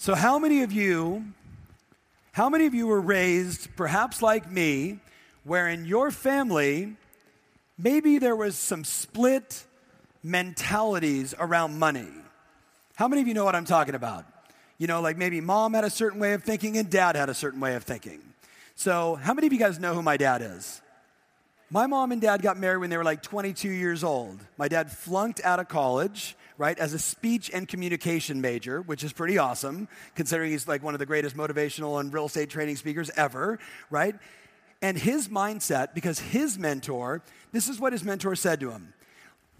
So, how many of you, how many of you were raised, perhaps like me, where in your family, maybe there was some split mentalities around money? How many of you know what I'm talking about? You know, like maybe mom had a certain way of thinking and dad had a certain way of thinking. So, how many of you guys know who my dad is? My mom and dad got married when they were like 22 years old. My dad flunked out of college, right, as a speech and communication major, which is pretty awesome, considering he's like one of the greatest motivational and real estate training speakers ever, right? And his mindset, because his mentor, this is what his mentor said to him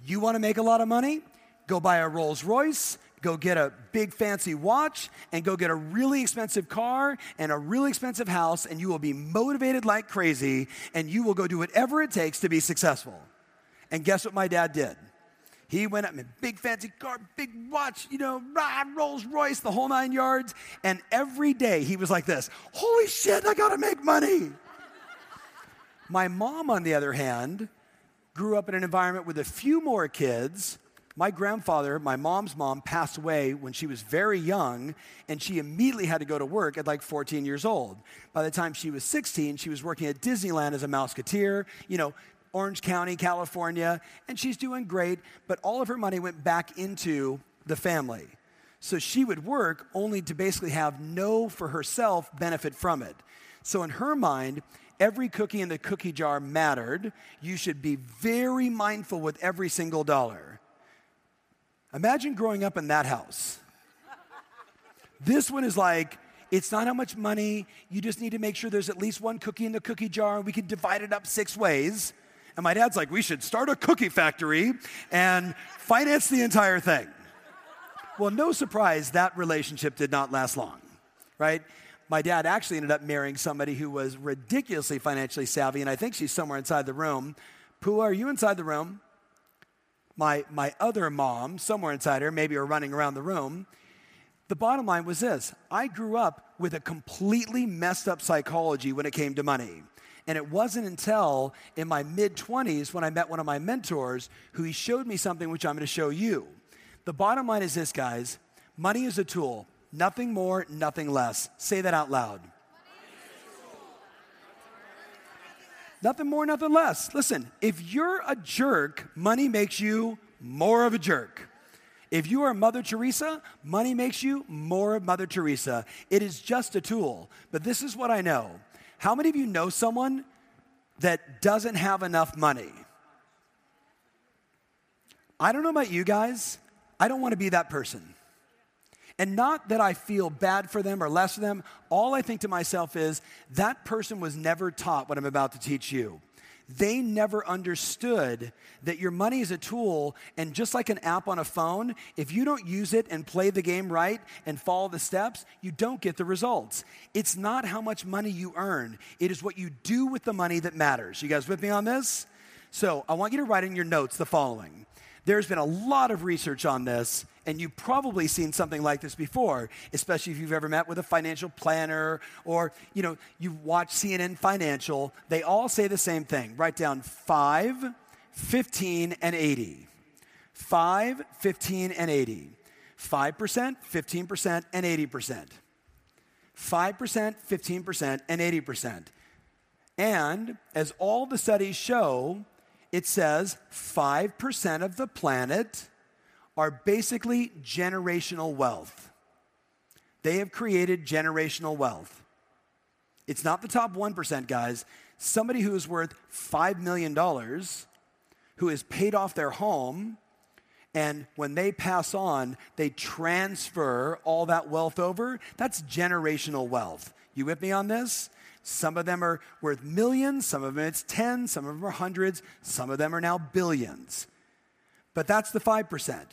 You want to make a lot of money? Go buy a Rolls Royce go get a big fancy watch and go get a really expensive car and a really expensive house, and you will be motivated like crazy and you will go do whatever it takes to be successful. And guess what my dad did? He went up in big fancy car, big watch, you know, Rolls Royce, the whole nine yards. And every day he was like this Holy shit, I gotta make money. my mom, on the other hand, grew up in an environment with a few more kids my grandfather, my mom's mom, passed away when she was very young, and she immediately had to go to work at like 14 years old. By the time she was 16, she was working at Disneyland as a Mouseketeer, you know, Orange County, California, and she's doing great, but all of her money went back into the family. So she would work only to basically have no, for herself, benefit from it. So in her mind, every cookie in the cookie jar mattered. You should be very mindful with every single dollar. Imagine growing up in that house. This one is like, it's not how much money, you just need to make sure there's at least one cookie in the cookie jar, and we can divide it up six ways. And my dad's like, we should start a cookie factory and finance the entire thing. Well, no surprise, that relationship did not last long, right? My dad actually ended up marrying somebody who was ridiculously financially savvy, and I think she's somewhere inside the room. Pua, are you inside the room? My, my other mom, somewhere inside her, maybe are running around the room. The bottom line was this I grew up with a completely messed up psychology when it came to money. And it wasn't until in my mid 20s when I met one of my mentors who he showed me something which I'm going to show you. The bottom line is this, guys money is a tool, nothing more, nothing less. Say that out loud. Nothing more, nothing less. Listen, if you're a jerk, money makes you more of a jerk. If you are Mother Teresa, money makes you more of Mother Teresa. It is just a tool. But this is what I know. How many of you know someone that doesn't have enough money? I don't know about you guys. I don't want to be that person. And not that I feel bad for them or less for them. All I think to myself is that person was never taught what I'm about to teach you. They never understood that your money is a tool, and just like an app on a phone, if you don't use it and play the game right and follow the steps, you don't get the results. It's not how much money you earn, it is what you do with the money that matters. You guys with me on this? So I want you to write in your notes the following. There's been a lot of research on this, and you've probably seen something like this before, especially if you've ever met with a financial planner or, you know, you watch CNN Financial. They all say the same thing. Write down 5, 15, and 80. 5, 15, and 80. 5%, 15%, and 80%. 5%, 15%, and 80%. And as all the studies show, it says 5% of the planet are basically generational wealth. They have created generational wealth. It's not the top 1%, guys. Somebody who is worth $5 million, who has paid off their home, and when they pass on, they transfer all that wealth over. That's generational wealth. You with me on this? Some of them are worth millions, some of them it's 10, some of them are hundreds, some of them are now billions. But that's the 5%.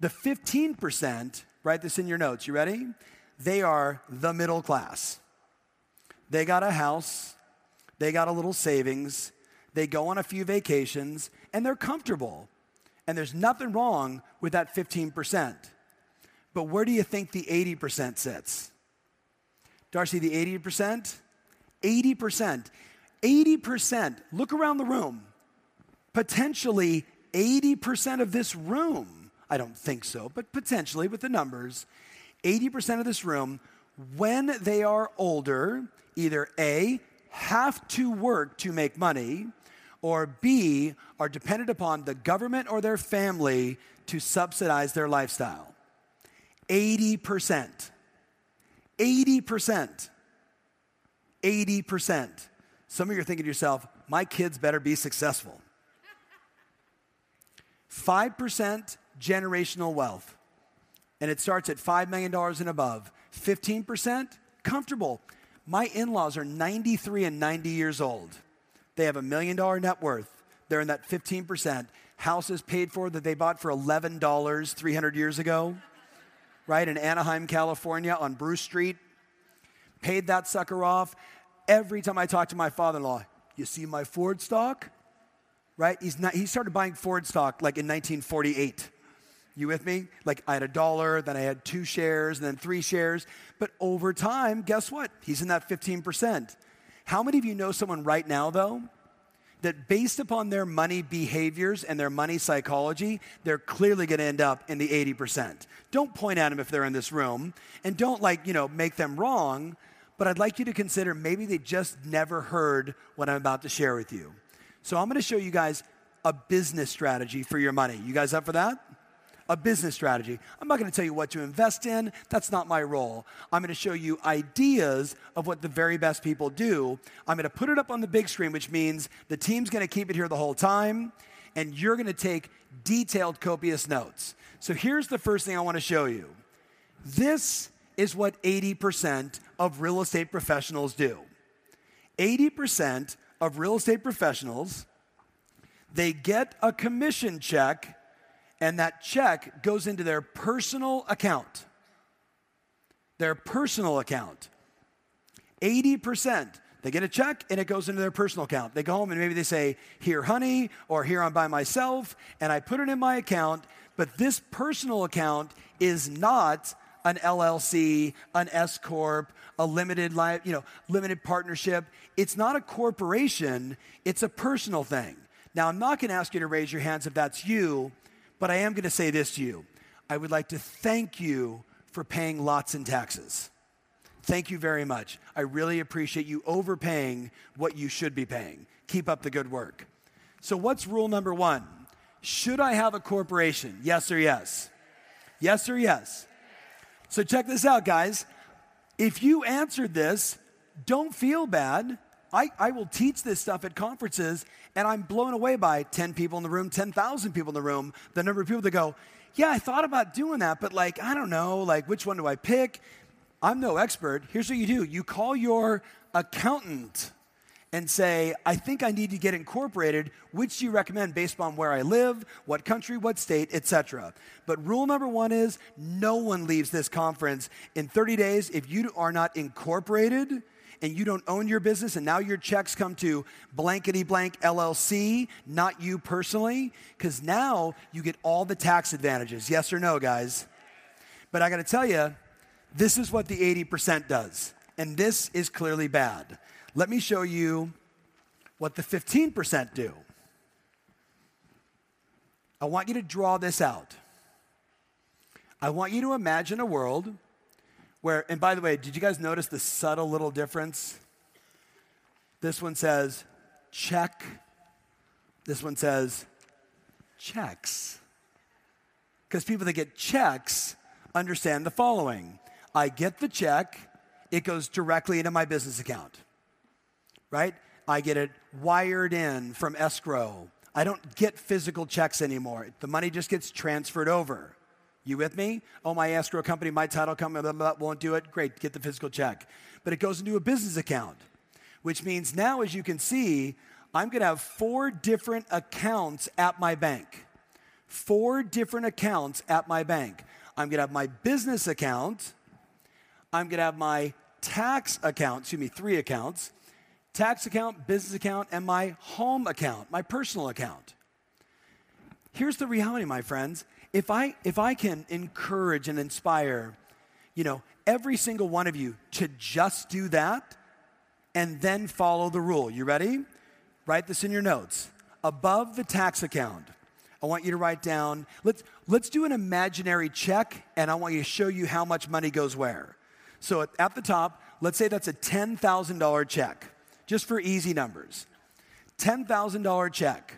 The 15%, write this in your notes, you ready? They are the middle class. They got a house, they got a little savings, they go on a few vacations, and they're comfortable. And there's nothing wrong with that 15%. But where do you think the 80% sits? Darcy, the 80%? 80%. 80%. Look around the room. Potentially 80% of this room, I don't think so, but potentially with the numbers, 80% of this room, when they are older, either A, have to work to make money, or B, are dependent upon the government or their family to subsidize their lifestyle. 80%. 80%. 80%. Some of you are thinking to yourself, my kids better be successful. 5% generational wealth. And it starts at $5 million and above. 15% comfortable. My in laws are 93 and 90 years old. They have a million dollar net worth. They're in that 15%. Houses paid for that they bought for $11 300 years ago, right? In Anaheim, California on Bruce Street. Paid that sucker off. Every time I talk to my father in law, you see my Ford stock? Right? He's not, he started buying Ford stock like in 1948. You with me? Like I had a dollar, then I had two shares, and then three shares. But over time, guess what? He's in that 15%. How many of you know someone right now, though, that based upon their money behaviors and their money psychology, they're clearly going to end up in the 80%. Don't point at them if they're in this room and don't like, you know, make them wrong, but I'd like you to consider maybe they just never heard what I'm about to share with you. So I'm going to show you guys a business strategy for your money. You guys up for that? a business strategy. I'm not going to tell you what to invest in. That's not my role. I'm going to show you ideas of what the very best people do. I'm going to put it up on the big screen, which means the team's going to keep it here the whole time, and you're going to take detailed, copious notes. So here's the first thing I want to show you. This is what 80% of real estate professionals do. 80% of real estate professionals, they get a commission check and that check goes into their personal account. Their personal account. 80%. They get a check and it goes into their personal account. They go home and maybe they say, Here, honey, or here I'm by myself, and I put it in my account. But this personal account is not an LLC, an S corp, a limited life, you know, limited partnership. It's not a corporation, it's a personal thing. Now, I'm not going to ask you to raise your hands if that's you, but I am going to say this to you. I would like to thank you for paying lots in taxes. Thank you very much. I really appreciate you overpaying what you should be paying. Keep up the good work. So, what's rule number one? Should I have a corporation? Yes or yes? Yes or yes? So, check this out, guys. If you answered this, don't feel bad. I, I will teach this stuff at conferences, and I'm blown away by 10 people in the room, 10,000 people in the room, the number of people that go, Yeah, I thought about doing that, but like, I don't know, like, which one do I pick? I'm no expert. Here's what you do you call your accountant and say, I think I need to get incorporated. Which do you recommend based on where I live, what country, what state, etc. But rule number one is no one leaves this conference in 30 days if you are not incorporated and you don't own your business and now your checks come to blankety blank LLC, not you personally, because now you get all the tax advantages. Yes or no, guys? But I got to tell you, this is what the 80% does. And this is clearly bad. Let me show you what the 15% do. I want you to draw this out. I want you to imagine a world where, and by the way, did you guys notice the subtle little difference? This one says check, this one says checks. Because people that get checks understand the following I get the check, it goes directly into my business account, right? I get it wired in from escrow. I don't get physical checks anymore. The money just gets transferred over. You with me? Oh, my escrow company, my title company blah, blah, blah, won't do it. Great, get the physical check. But it goes into a business account. which means now, as you can see, I'm gonna have four different accounts at my bank. Four different accounts at my bank. I'm gonna have my business account, I'm gonna have my tax account, excuse me, three accounts tax account, business account, and my home account, my personal account. Here's the reality, my friends. If I, if I can encourage and inspire, you know, every single one of you to just do that and then follow the rule. You ready? Write this in your notes. Above the tax account, I want you to write down, let's, let's do an imaginary check, and I want you to show you how much money goes where. So at, at the top, let's say that's a $10,000 check just for easy numbers. $10,000 check.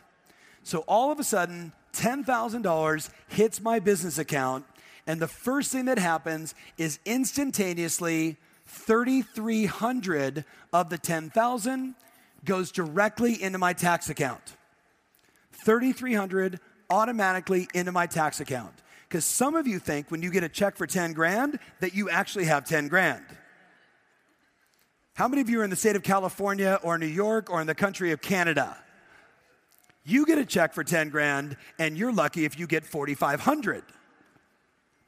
So all of a sudden, $10,000 hits my business account, and the first thing that happens is instantaneously 3,300 of the 10,000 goes directly into my tax account. 3,300 automatically into my tax account. Because some of you think when you get a check for 10 grand that you actually have 10 grand. How many of you are in the state of California or New York or in the country of Canada? You get a check for 10 grand and you're lucky if you get 4,500.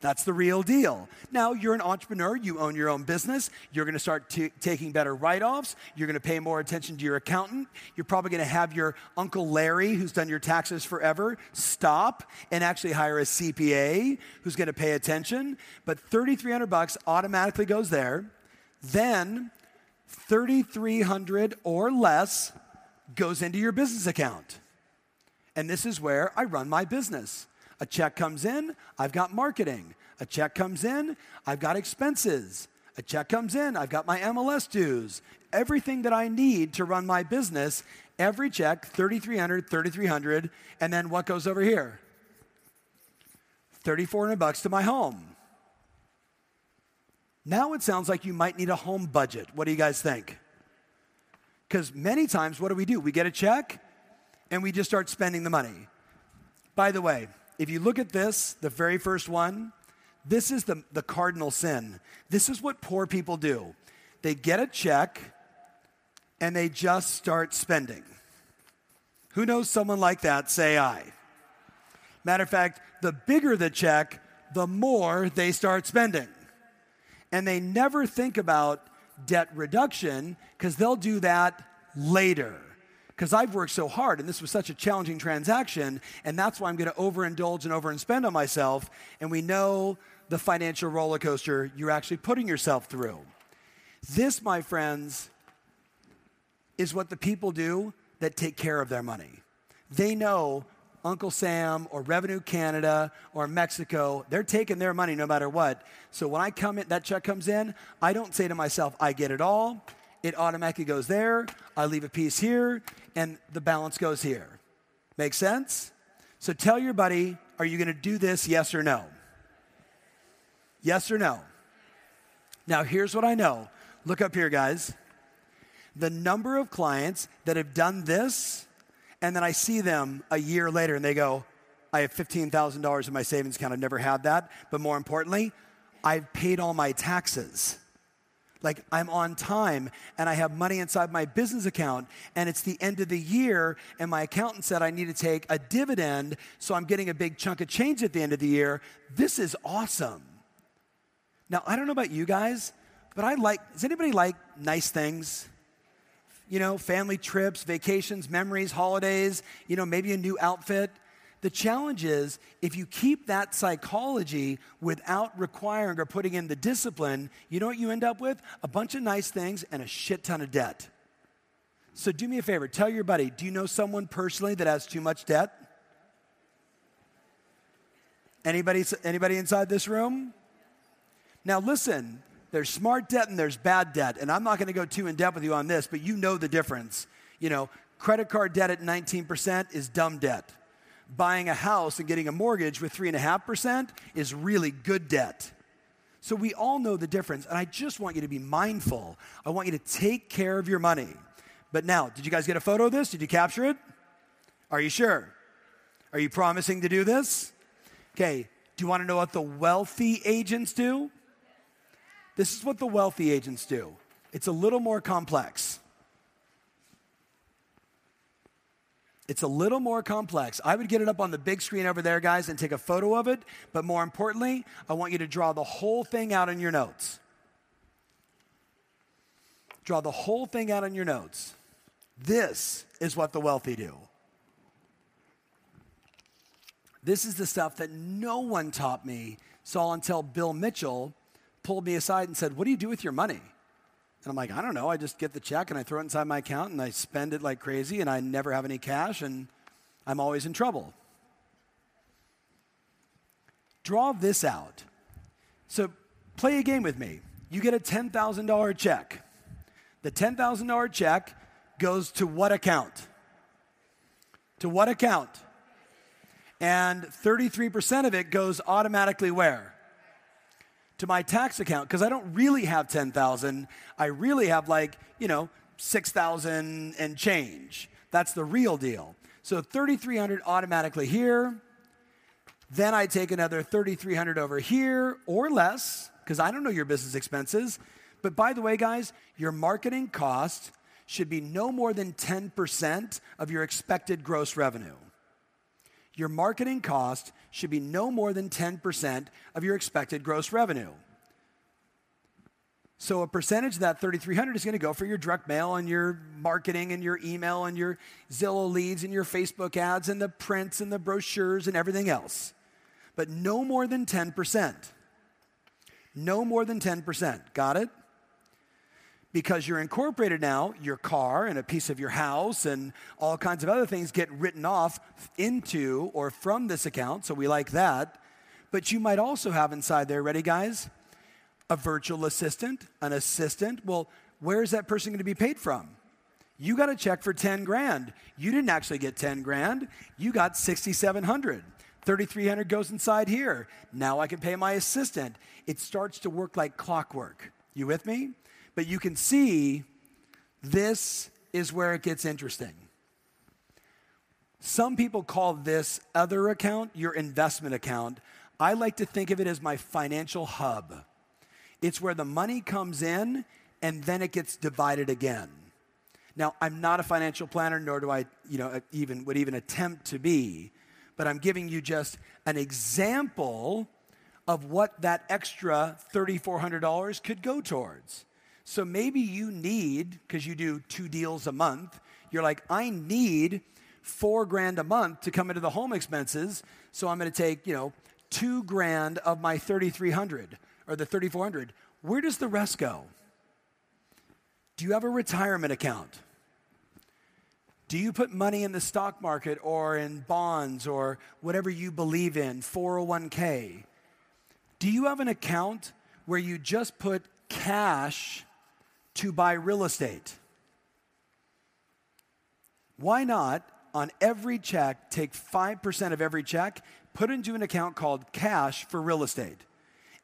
That's the real deal. Now, you're an entrepreneur, you own your own business, you're gonna start t- taking better write offs, you're gonna pay more attention to your accountant, you're probably gonna have your Uncle Larry, who's done your taxes forever, stop and actually hire a CPA who's gonna pay attention. But 3,300 bucks automatically goes there. Then 3,300 or less goes into your business account. And this is where I run my business. A check comes in, I've got marketing. A check comes in, I've got expenses. A check comes in, I've got my MLS dues. Everything that I need to run my business, every check, 3,300, 3,300, and then what goes over here? 3,400 bucks to my home. Now it sounds like you might need a home budget. What do you guys think? Because many times, what do we do? We get a check and we just start spending the money. By the way, if you look at this, the very first one, this is the, the cardinal sin. This is what poor people do they get a check and they just start spending. Who knows someone like that? Say I. Matter of fact, the bigger the check, the more they start spending and they never think about debt reduction because they'll do that later. Because I've worked so hard and this was such a challenging transaction, and that's why I'm going to overindulge and overspend on myself. And we know the financial roller coaster you're actually putting yourself through. This, my friends, is what the people do that take care of their money. They know Uncle Sam or Revenue Canada or Mexico, they're taking their money no matter what. So when I come in, that check comes in, I don't say to myself, I get it all. It automatically goes there. I leave a piece here, and the balance goes here. Make sense? So tell your buddy, are you going to do this, yes or no? Yes or no? Now, here's what I know. Look up here, guys. The number of clients that have done this and then I see them a year later and they go, I have $15,000 in my savings account. I've never had that. But more importantly, I've paid all my taxes. Like I'm on time and I have money inside my business account and it's the end of the year and my accountant said I need to take a dividend so I'm getting a big chunk of change at the end of the year. This is awesome. Now, I don't know about you guys, but I like, does anybody like nice things? You know, family trips, vacations, memories, holidays, you know, maybe a new outfit. The challenge is if you keep that psychology without requiring or putting in the discipline, you know what you end up with? A bunch of nice things and a shit ton of debt. So do me a favor, tell your buddy, do you know someone personally that has too much debt? Anybody, anybody inside this room? Now listen, there's smart debt and there's bad debt. And I'm not going to go too in depth with you on this, but you know the difference. You know, credit card debt at 19% is dumb debt. Buying a house and getting a mortgage with 3.5% is really good debt. So we all know the difference. And I just want you to be mindful. I want you to take care of your money. But now, did you guys get a photo of this? Did you capture it? Are you sure? Are you promising to do this? Okay, do you want to know what the wealthy agents do? This is what the wealthy agents do, it's a little more complex. It's a little more complex. I would get it up on the big screen over there, guys, and take a photo of it. But more importantly, I want you to draw the whole thing out in your notes. Draw the whole thing out in your notes. This is what the wealthy do. This is the stuff that no one taught me, saw until Bill Mitchell pulled me aside and said, What do you do with your money? And I'm like, I don't know. I just get the check and I throw it inside my account and I spend it like crazy and I never have any cash and I'm always in trouble. Draw this out. So play a game with me. You get a $10,000 check. The $10,000 check goes to what account? To what account? And 33% of it goes automatically where? To my tax account because I don't really have 10,000. I really have like, you know, 6,000 and change. That's the real deal. So 3,300 automatically here. Then I take another 3,300 over here or less because I don't know your business expenses. But by the way, guys, your marketing cost should be no more than 10% of your expected gross revenue. Your marketing cost should be no more than 10% of your expected gross revenue. So a percentage of that 3300 is going to go for your direct mail and your marketing and your email and your Zillow leads and your Facebook ads and the prints and the brochures and everything else. But no more than 10%. No more than 10%. Got it? Because you're incorporated now, your car and a piece of your house and all kinds of other things get written off into or from this account. So we like that. But you might also have inside there, ready guys? A virtual assistant, an assistant. Well, where is that person going to be paid from? You got a check for 10 grand. You didn't actually get 10 grand. You got 6,700. 3,300 goes inside here. Now I can pay my assistant. It starts to work like clockwork. You with me? But you can see this is where it gets interesting. Some people call this other account your investment account. I like to think of it as my financial hub. It's where the money comes in and then it gets divided again. Now, I'm not a financial planner, nor do I, you know, even would even attempt to be, but I'm giving you just an example of what that extra $3,400 could go towards. So maybe you need, because you do two deals a month, you're like, I need four grand a month to come into the home expenses. So I'm going to take, you know, two grand of my 3,300 or the 3,400. Where does the rest go? Do you have a retirement account? Do you put money in the stock market or in bonds or whatever you believe in, 401k? Do you have an account where you just put cash to buy real estate. Why not, on every check, take 5% of every check, put into an account called cash for real estate?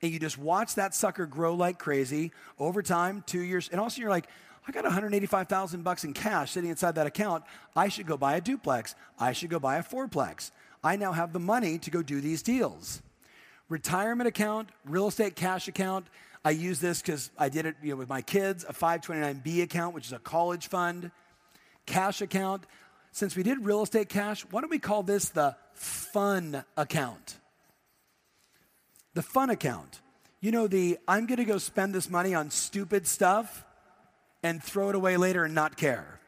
And you just watch that sucker grow like crazy over time, two years, and also you're like, I got 185,000 bucks in cash sitting inside that account. I should go buy a duplex. I should go buy a fourplex. I now have the money to go do these deals. Retirement account, real estate cash account, I use this because I did it you know, with my kids, a 529B account, which is a college fund, cash account. Since we did real estate cash, why don't we call this the fun account? The fun account. You know, the I'm going to go spend this money on stupid stuff and throw it away later and not care.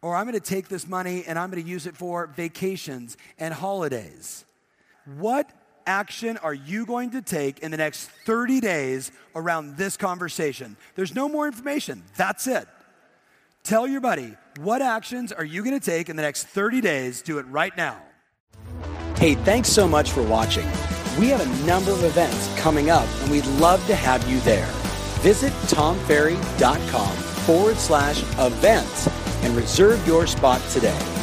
Or I'm going to take this money and I'm going to use it for vacations and holidays. What action are you going to take in the next 30 days around this conversation? There's no more information. That's it. Tell your buddy, what actions are you going to take in the next 30 days? Do it right now. Hey, thanks so much for watching. We have a number of events coming up, and we'd love to have you there. Visit tomferry.com forward slash events and reserve your spot today.